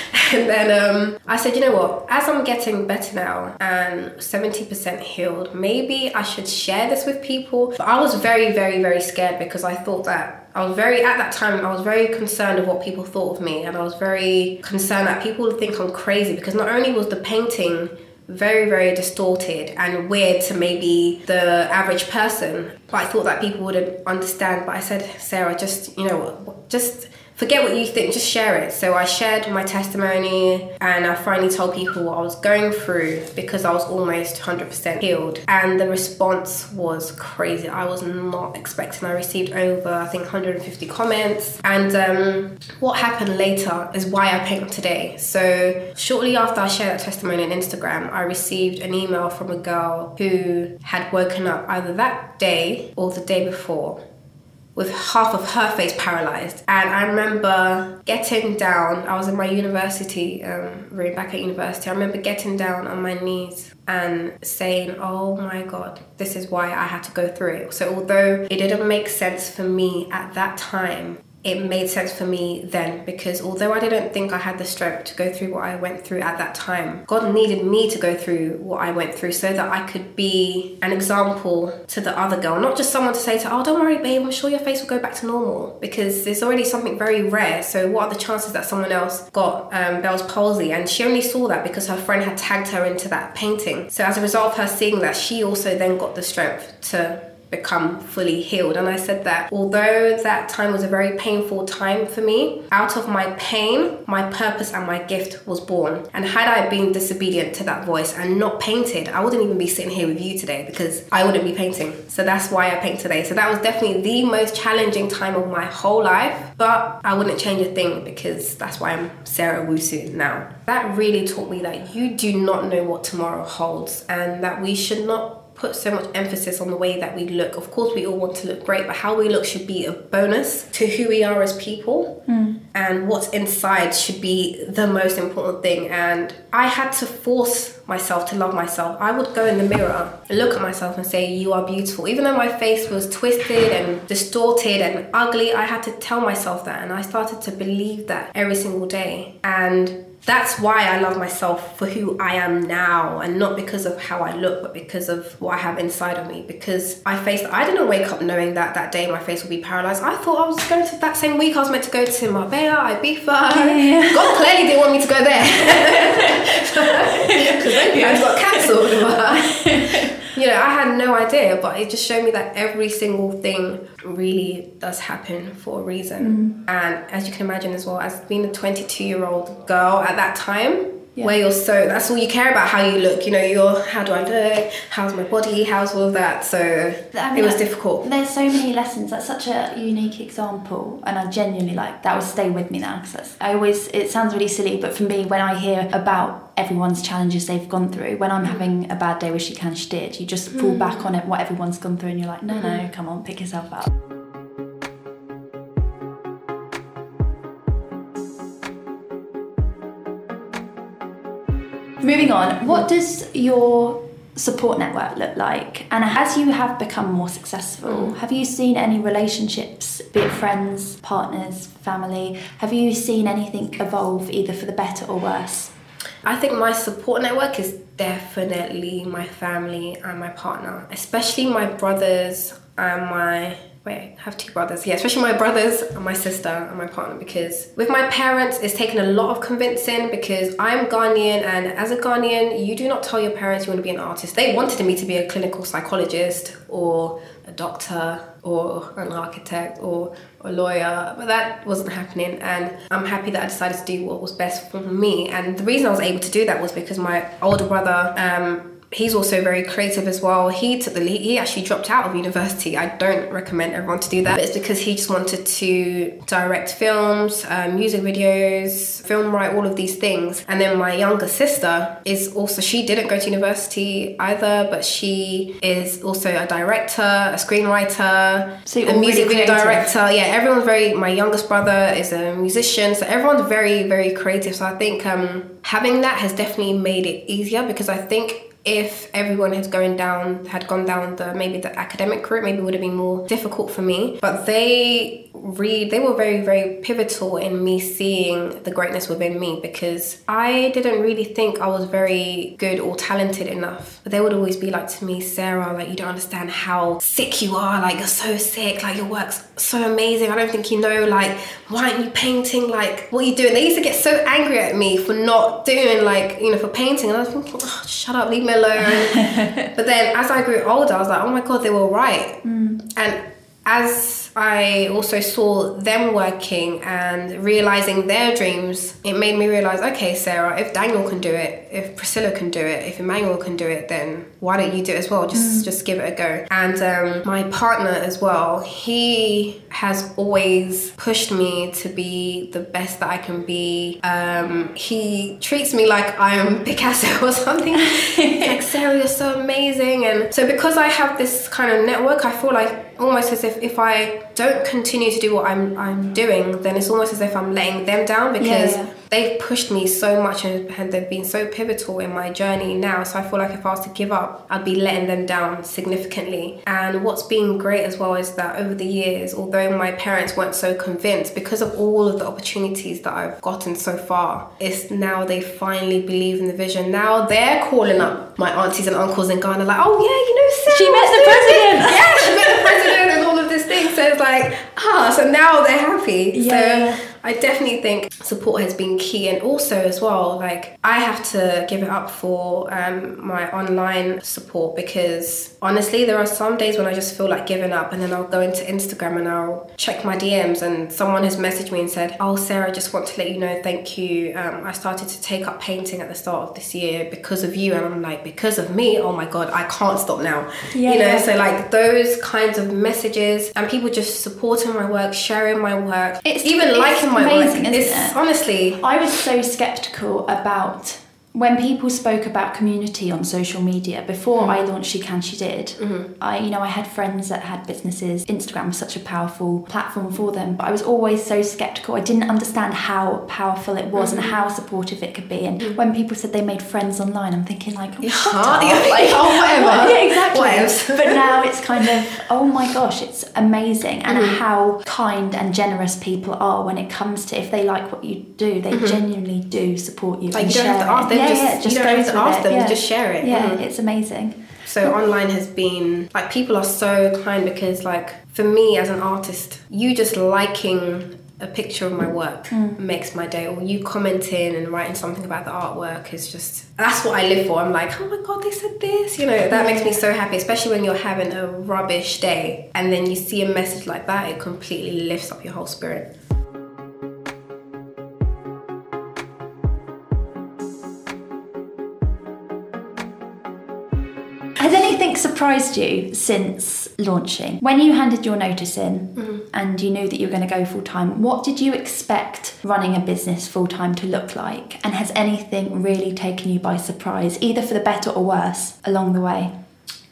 and then um, I said, "You know what? As I'm getting better now and 70% healed, maybe I should share this with people." But I was very, very, very scared because I thought that I was very at that time I was very concerned of what people thought of me and I was very concerned that people would think I'm crazy because not only was the painting very very distorted and weird to maybe the average person but I thought that people wouldn't understand but I said Sarah just you know just forget what you think, just share it. So I shared my testimony and I finally told people what I was going through because I was almost 100% healed. And the response was crazy. I was not expecting. I received over, I think, 150 comments. And um, what happened later is why I paint today. So shortly after I shared that testimony on Instagram, I received an email from a girl who had woken up either that day or the day before with half of her face paralyzed. And I remember getting down, I was in my university um, room back at university. I remember getting down on my knees and saying, Oh my God, this is why I had to go through it. So, although it didn't make sense for me at that time, it made sense for me then because although I didn't think I had the strength to go through what I went through at that time, God needed me to go through what I went through so that I could be an example to the other girl, not just someone to say to, oh, don't worry, babe, I'm sure your face will go back to normal because there's already something very rare. So, what are the chances that someone else got um, Bell's palsy? And she only saw that because her friend had tagged her into that painting. So, as a result of her seeing that, she also then got the strength to become fully healed. And I said that although that time was a very painful time for me, out of my pain, my purpose and my gift was born. And had I been disobedient to that voice and not painted, I wouldn't even be sitting here with you today because I wouldn't be painting. So that's why I paint today. So that was definitely the most challenging time of my whole life, but I wouldn't change a thing because that's why I'm Sarah Owusu now. That really taught me that you do not know what tomorrow holds and that we should not put so much emphasis on the way that we look. Of course, we all want to look great, but how we look should be a bonus to who we are as people. Mm. And what's inside should be the most important thing. And I had to force myself to love myself. I would go in the mirror look at myself and say, You are beautiful. Even though my face was twisted and distorted and ugly, I had to tell myself that. And I started to believe that every single day. And that's why I love myself for who I am now and not because of how I look, but because of what I have inside of me. Because I faced, I didn't wake up knowing that that day my face would be paralyzed. I thought I was going to that same week I was meant to go to Marbella, Ibiza. Yeah. God clearly didn't want me to go there. Because then plans got cancelled. you know, I had no idea, but it just showed me that every single thing really does happen for a reason. Mm. And as you can imagine as well, as being a 22 year old girl at that time, yeah. where you're so that's all you care about how you look you know you're how do i look how's my body how's all of that so I mean, it was difficult there's so many lessons that's such a unique example and i genuinely like that will stay with me now because i always it sounds really silly but for me when i hear about everyone's challenges they've gone through when i'm mm. having a bad day with she can she did you just fall mm. back on it what everyone's gone through and you're like no no mm. come on pick yourself up Moving on, what does your support network look like? And as you have become more successful, mm. have you seen any relationships, be it friends, partners, family, have you seen anything evolve either for the better or worse? I think my support network is definitely my family and my partner, especially my brothers and my wait, I have two brothers. Yeah, especially my brothers and my sister and my partner because with my parents, it's taken a lot of convincing because I'm Ghanaian and as a Ghanaian, you do not tell your parents you want to be an artist. They wanted me to be a clinical psychologist or a doctor or an architect or a lawyer, but that wasn't happening. And I'm happy that I decided to do what was best for me. And the reason I was able to do that was because my older brother, um, he's also very creative as well. He took the lead, he actually dropped out of university. I don't recommend everyone to do that. But it's because he just wanted to direct films, um, music videos, film write, all of these things. And then my younger sister is also, she didn't go to university either, but she is also a director, a screenwriter, so a music really video director. Yeah, everyone's very, my youngest brother is a musician. So everyone's very, very creative. So I think um, having that has definitely made it easier because I think if everyone had going down had gone down the maybe the academic route maybe would have been more difficult for me. But they read they were very very pivotal in me seeing the greatness within me because i didn't really think i was very good or talented enough. But they would always be like to me sarah like you don't understand how sick you are. Like you're so sick. Like your work's so amazing. I don't think you know like why aren't you painting? Like what are you doing? They used to get so angry at me for not doing like you know for painting. And i was thinking oh shut up. Leave me alone. But then as i grew older i was like oh my god they were right. Mm. and as I also saw them working and realizing their dreams, it made me realize okay, Sarah, if Daniel can do it, if Priscilla can do it, if Emmanuel can do it, then why don't you do it as well? Just mm. just give it a go. And um, my partner as well, he has always pushed me to be the best that I can be. Um, he treats me like I'm Picasso or something. like Sarah, you're so amazing. And so because I have this kind of network, I feel like almost as if if I don't continue to do what I'm I'm doing, then it's almost as if I'm letting them down because yeah, yeah. they've pushed me so much and, and they've been so pivotal in my journey now. So I feel like if I was to give up, I'd be letting them down significantly. And what's been great as well is that over the years, although my parents weren't so convinced, because of all of the opportunities that I've gotten so far, it's now they finally believe in the vision. Now they're calling up my aunties and uncles in Ghana, like, oh yeah, you know, Sarah, She met the president. yeah, she met the president and all of this thing. So it's like, ah, so now they're happy. Yeah. So I definitely think support has been key, and also as well, like I have to give it up for um, my online support because honestly, there are some days when I just feel like giving up, and then I'll go into Instagram and I'll check my DMs, and someone has messaged me and said, "Oh, Sarah, I just want to let you know, thank you. Um, I started to take up painting at the start of this year because of you," and I'm like, "Because of me? Oh my god, I can't stop now." Yeah. You know, so like those kinds of messages and people just supporting my work, sharing my work, It's- even liking my amazing, isn't It's it? honestly I was so skeptical about when people spoke about community on social media before Mm-hmm. I launched She Can She Did. I, you know, I had friends that had businesses. Instagram was such a powerful platform for them, but I was always so skeptical. I didn't understand how powerful it was Mm-hmm. and how supportive it could be. And when people said they made friends online, I'm thinking like, oh, shut Huh? up. Yeah, Like, oh, whatever. yeah, exactly. Whatevs. but now it's kind of, oh my gosh, it's amazing. And Mm-hmm. how kind and generous people are when it comes to if they like what you do, they genuinely do support you. Mm-hmm. Like, and you share to ask it. them, Yeah, just- yeah, it you don't have to ask it, them, you yeah. just share it. Yeah, Mhm. it's amazing. so online has been like people are so kind because like for me as an artist, you just liking a picture of my work Hmm. makes my day or you commenting and writing something about the artwork is just that's what I live for. I'm like, oh my god, they said this, you know, that makes me so happy, especially when you're having a rubbish day and then you see a message like that, it completely lifts up your whole spirit. Surprised you since launching? When you handed your notice in Mm-hmm. and you knew that you were going to go full time, what did you expect running a business full time to look like? And has anything really taken you by surprise, either for the better or worse, along the way?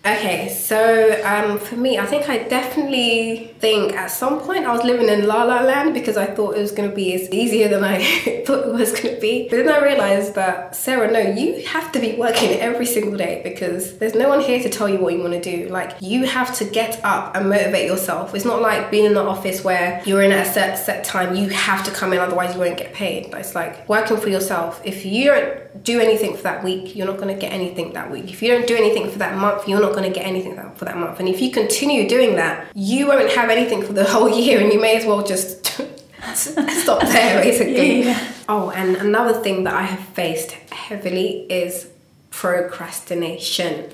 Okay, so um, for me, I think I definitely think at some point I was living in La La Land because I thought it was going to be as easier than I thought it was going to be. But then I realized that, Sarah, no, you have to be working every single day because there's no one here to tell you what you want to do. Like, you have to get up and motivate yourself. It's not like being in the office where you're in at a set, set time, you have to come in, otherwise, you won't get paid. But it's like working for yourself. If you don't do anything for that week, you're not going to get anything that week. If you don't do anything for that month, you're not going to get anything for that month. And if you continue doing that, you won't have anything for the whole year, and you may as well just stop there, basically. Yeah. Oh, and another thing that I have faced heavily is procrastination.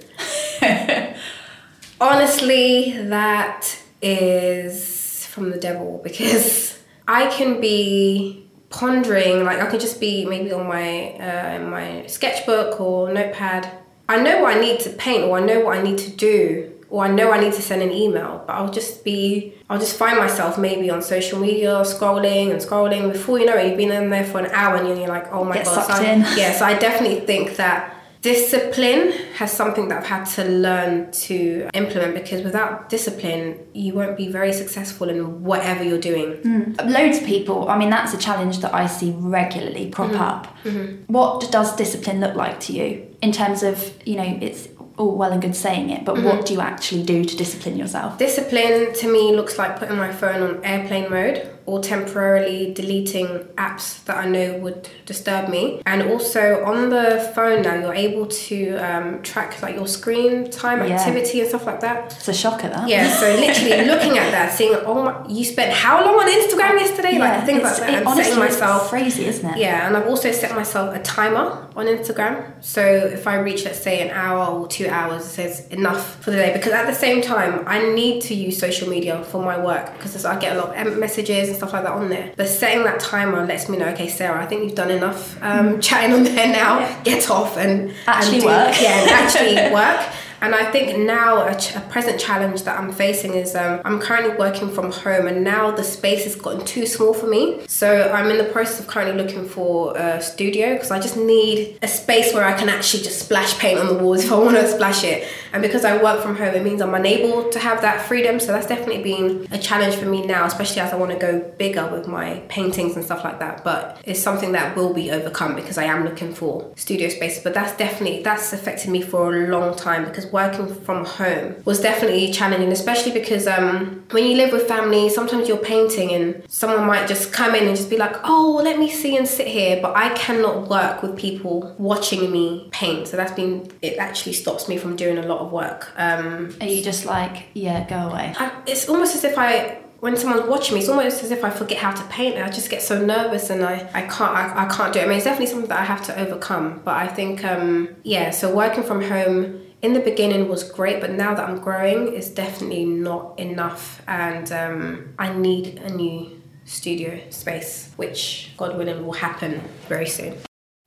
Honestly, that is from the devil because I can be pondering, like I could just be maybe on my uh, my sketchbook or notepad. I know what I need to paint, or I know what I need to do, or I know I need to send an email, but I'll just be, I'll just find myself maybe on social media scrolling and scrolling. Before you know it, you've been in there for an hour and you're like, oh my Get god. so I- yeah, so I definitely think that discipline has something that I've had to learn to implement because without discipline, you won't be very successful in whatever you're doing. Loads of people, I mean, that's a challenge that I see regularly crop Mm-hmm. up. What does discipline look like to you in terms of, you know, it's all well and good saying it, but Mm-hmm. what do you actually do to discipline yourself? Discipline to me looks like putting my phone on airplane mode or temporarily deleting apps that I know would disturb me. And also on the phone now, you're able to um, track like your screen time Yeah. activity and stuff like that. It's a shocker, that. Yeah, so literally looking at that, seeing, oh my, you spent how long on Instagram yesterday? like things like that, it- and honestly, setting myself. Crazy, isn't it? Yeah, and I've also set myself a timer on Instagram. So if I reach, let's say, an hour or two hours, it says enough for the day. Because at the same time, I need to use social media for my work because I get a lot of messages and stuff like that on there. But setting that timer lets me know, okay, Sarah, I think you've done enough um, chatting on there now. Yeah. Get off and Actually and do, work. Yeah, actually work. And I think now a, ch- a present challenge that I'm facing is um, I'm currently working from home, and now the space has gotten too small for me. So I'm in the process of currently looking for a studio because I just need a space where I can actually just splash paint on the walls if I want to splash it. And because I work from home, it means I'm unable to have that freedom. So that's definitely been a challenge for me now, especially as I want to go bigger with my paintings and stuff like that. But it's something that will be overcome because I am looking for studio space. But that's definitely that's affected me for a long time because working from home was definitely challenging, especially because um, when you live with family, sometimes you're painting and someone might just come in and just be like, "Oh, let me see and sit here," but I cannot work with people watching me paint. So that's been it. Actually stops me from doing a lot of work. Um, Are you just like, yeah, go away? I, it's almost as if I when someone's watching me, it's almost as if I forget how to paint. I just get so nervous and I, I can't I, I can't do it. I mean, it's definitely something that I have to overcome. But I think um, yeah, so working from home in the beginning was great, but now that I'm growing, it's definitely not enough, and um, I need a new studio space, which God willing will happen very soon.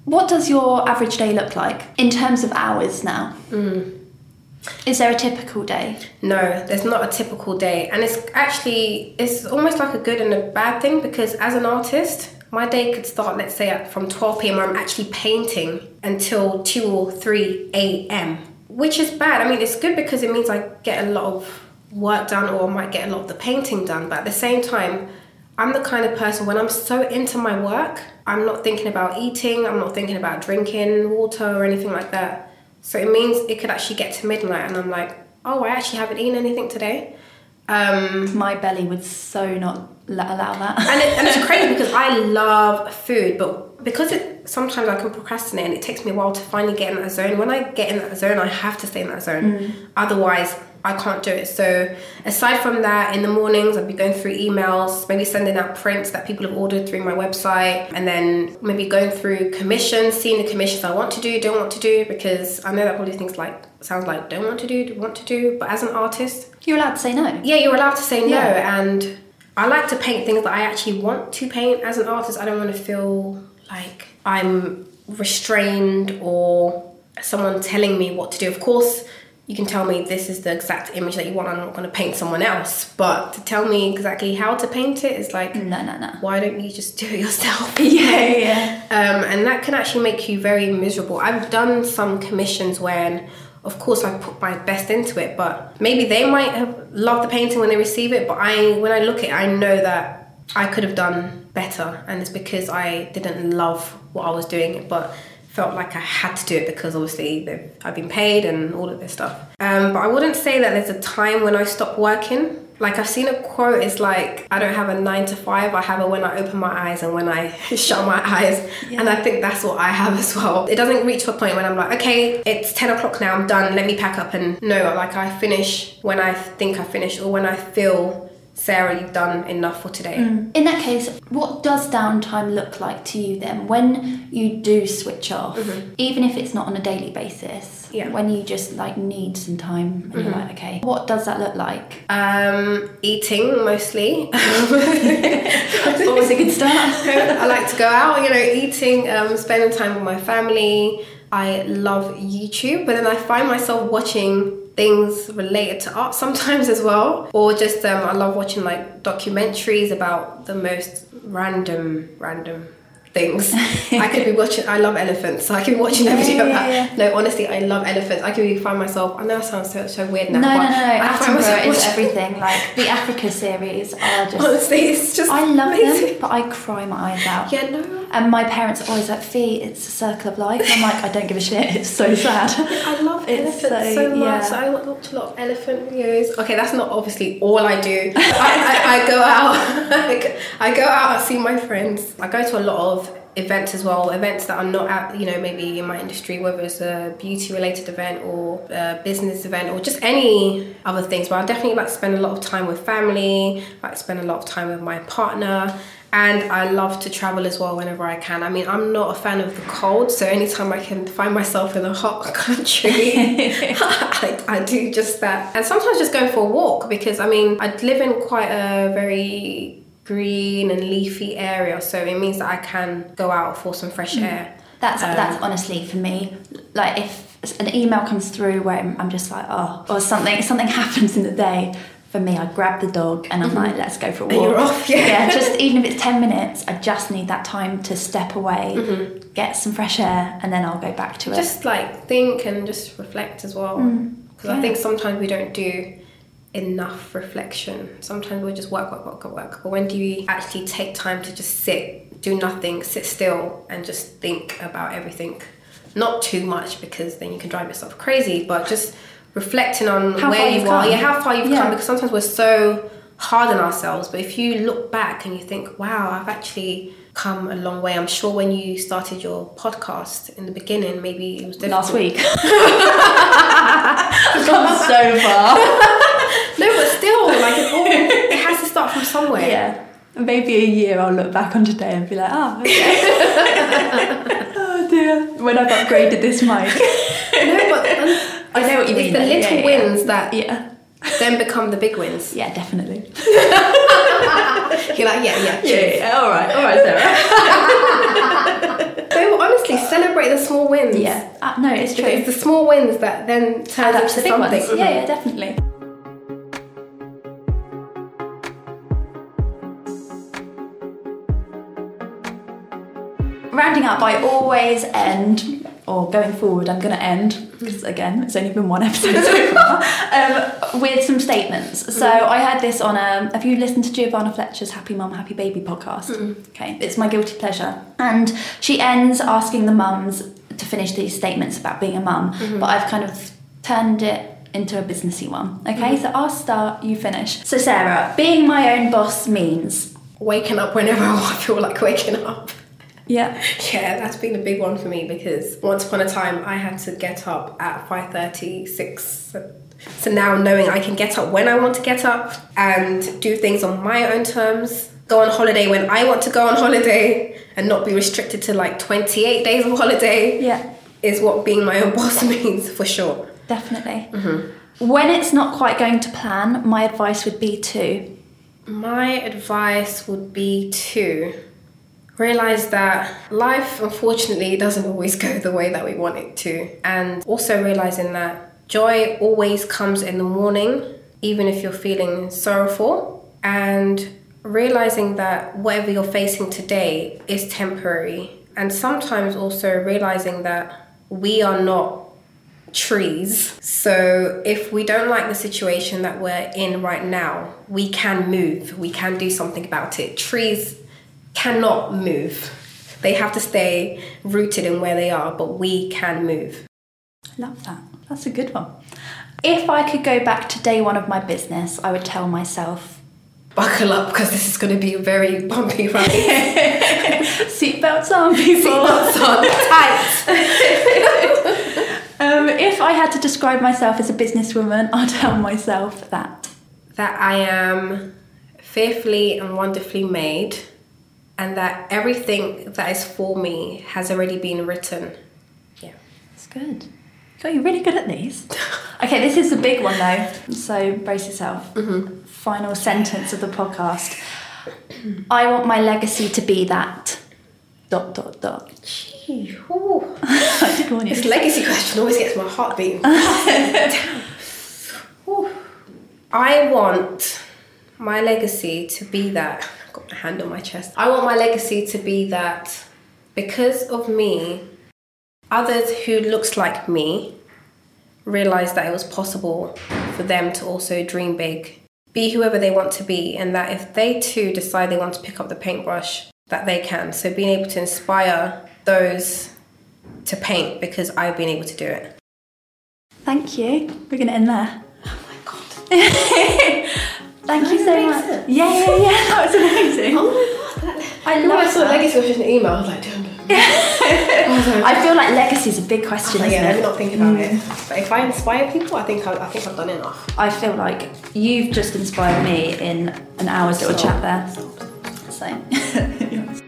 What does your average day look like in terms of hours now? Is there a typical day? No, there's not a typical day. And it's actually it's almost like a good and a bad thing because as an artist, my day could start let's say at from 12 p.m. where I'm actually painting until 2 or 3 a.m. Which is bad. I mean, it's good because it means I get a lot of work done or I might get a lot of the painting done, but at the same time, I'm the kind of person when I'm so into my work, I'm not thinking about eating, I'm not thinking about drinking water or anything like that. So it means it could actually get to midnight and I'm like, oh, I actually haven't eaten anything today. Um, My belly would so not allow that. and, it, and it's crazy because I love food, but because it sometimes I can procrastinate and it takes me a while to finally get in that zone. When I get in that zone, I have to stay in that zone. Mm. Otherwise, I can't do it. So aside from that, in the mornings I'd be going through emails, maybe sending out prints that people have ordered through my website, and then maybe going through commissions, seeing the commissions I want to do, don't want to do, because I know that probably things like sounds like don't want to do, do want to do, but as an artist, You're allowed to say no. yeah, you're allowed to say no, Yeah. and I like to paint things that I actually want to paint. As an artist, I don't want to feel like I'm restrained or someone telling me what to do. Of course, you can tell me this is the exact image that you want. I'm not going to paint someone else, but to tell me exactly how to paint it is like, No, no, no. why don't you just do it yourself? Yeah, yeah. um, and that can actually make you very miserable. I've done some commissions when, of course, I put my best into it, but maybe they might have loved the painting when they receive it, but I, when I look at it, I know that I could have done better, and it's because I didn't love what I was doing, but felt like I had to do it because obviously I've been paid and all of this stuff. Um, but I wouldn't say that there's a time when I stop working. Like I've seen a quote, it's like I don't have a nine to five, I have a when I open my eyes and when I shut my eyes. And I think that's what I have as well. It doesn't reach a point when I'm like, okay, it's 10 o'clock now, I'm done, let me pack up. And no, like I finish when I think I finish or when I feel, Sarah, you've done enough for today. In that case, what does downtime look like to you then? When you do switch off, even if it's not on a daily basis, Yeah. when you just like need some time and you're like, okay, what does that look like? Um, eating mostly. Always a good start. I like to go out, you know, eating, um, spending time with my family. I love YouTube, but then I find myself watching things related to art sometimes as well, or just um, I love watching like documentaries about the most random, random things. I could be watching. I love elephants, so I can be watching a video Yeah, yeah. No, honestly, I love elephants. I could be find myself. I know that sounds so so weird now. no, no, but no. I find myself is everything. Like the Africa series are just. Honestly, it's just. I love amazing. them, but I cry my eyes out. Yeah, no. And my parents are always like, Fee, it's a circle of life. I'm like, I don't give a shit. It's so sad. I love It's elephants so- so, much. yeah. I watch a lot of elephant videos. Okay, that's not obviously all I do. I, I, I go out. I go out. I see my friends. I go to a lot of events as well. Events that are not at you know maybe in my industry, whether it's a beauty related event or a business event or just any other things. But I definitely like to spend a lot of time with family. Like spend a lot of time with my partner. And I love to travel as well whenever I can. I mean, I'm not a fan of the cold, so anytime I can find myself in a hot country, I, I do just that. And sometimes just going for a walk because I mean, I live in quite a very green and leafy area, so it means that I can go out for some fresh air. That's Um, that's honestly for me. Like if an email comes through where I'm, I'm just like, oh, or something something happens in the day. For me, I grab the dog and I'm like, let's go for a walk. Mm-hmm. you're off, yeah. just even if it's 10 minutes, I just need that time to step away, get some fresh air, and then I'll go back to it. Mm-hmm. Just like think and just reflect as well. Because I yeah. think sometimes we don't do enough reflection. Sometimes we just work, work, work, work, work. But when do you actually take time to just sit, do nothing, sit still, and just think about everything? Not too much because then you can drive yourself crazy, but just reflecting on How where you are, come. yeah, how far you've Yeah. come. Because sometimes we're so hard on ourselves, but if you look back and you think, "Wow, I've actually." Come a long way. I'm sure when you started your podcast in the beginning, maybe it was difficult. last week. I've come so far. But still, like it, all, it has to start from somewhere. Yeah. Maybe a year I'll look back on today and be like, oh, okay. oh dear. When I've upgraded this mic. No, but um, I know what you mean. it's the though. little Yeah, yeah, wins that Yeah. then become the big wins. Yeah, definitely. You're like, yeah, yeah. Yeah, yeah. All right. All right, Sarah. No, but honestly, celebrate the small wins. yeah. Uh, no, it's true. It's the small wins that then turn up to the something. ones. Yeah, yeah, definitely. Rounding up, I always end, or going forward, I'm going to end, because again, it's only been one episode so far, um, with some statements. So mm-hmm. I had this on a, have you listened to Giovanna Fletcher's Happy Mum, Happy Baby podcast? Okay, it's my guilty pleasure. And she ends asking the mums to finish these statements about being a mum, mm-hmm. but I've kind of turned it into a businessy one. Okay, mm-hmm. so I'll start, you finish. So Sarah, being my own boss means Waking up whenever I feel like waking up. Yeah, Yeah, that's been a big one for me because once upon a time I had to get up at 5.30, 6. So, so now knowing I can get up when I want to get up and do things on my own terms, go on holiday when I want to go on holiday and not be restricted to like 28 days of holiday yeah. is what being my own boss means for sure. Definitely. Mm-hmm. When it's not quite going to plan, my advice would be to My advice would be to realize that life unfortunately doesn't always go the way that we want it to and also realizing that joy always comes in the morning even if you're feeling sorrowful and realizing that whatever you're facing today is temporary and sometimes also realizing that we are not trees. So if we don't like the situation that we're in right now, we can move. We can do something about it. Trees cannot move. They have to stay rooted in where they are, but we can move. I love that. That's a good one. If I could go back to day one of my business, I would tell myself, Buckle up because this is going to be a very bumpy ride. seatbelts on, people. Seatbelts on, tight. Um, if I had to describe myself as a businesswoman, I'd tell myself that. That I am fearfully and wonderfully made, and that everything that is for me has already been written. Yeah. That's good. God, you're really good at these. Okay, this is the big one though, so brace yourself. Mm-hmm. Final sentence of the podcast. I want my legacy to be that. Dot dot dot. Gee. I did warn you. This legacy question always gets my heart beating. I want my legacy to be that. Got my hand on my chest. I want my legacy to be that because of me, others who looks like me realized that it was possible for them to also dream big, be whoever they want to be, and that if they too decide they want to pick up the paintbrush, that they can. So being able to inspire those to paint because I've been able to do it. Thank you. We're going to end there. Oh my god. Thank you so much. sense. Yeah, yeah, yeah. That was amazing. Oh my god. I When I saw that. legacy was just an email, I was like, damn. I was I feel like legacy is a big question, oh, isn't yeah, let me not think about it. Mm. But if I inspire people, I think I, I think I've done enough. I feel like you've just inspired me in an hour's little chat there. So